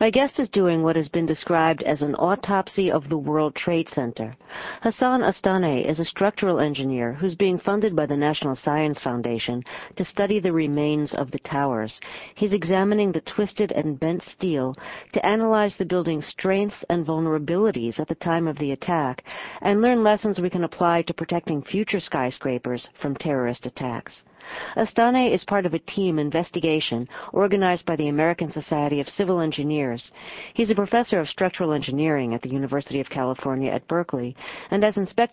My guest is doing what has been described as an autopsy of the World Trade Center. Hassan Astaneh is a structural engineer who's being funded by the National Science Foundation to study the remains of the towers. He's examining the twisted and bent steel to analyze the building's strengths and vulnerabilities at the time of the attack and learn lessons we can apply to protecting future skyscrapers from terrorist attacks. Astaneh is part of a team investigation organized by the American Society of Civil Engineers. He's a professor of structural engineering at the University of California at Berkeley and has inspected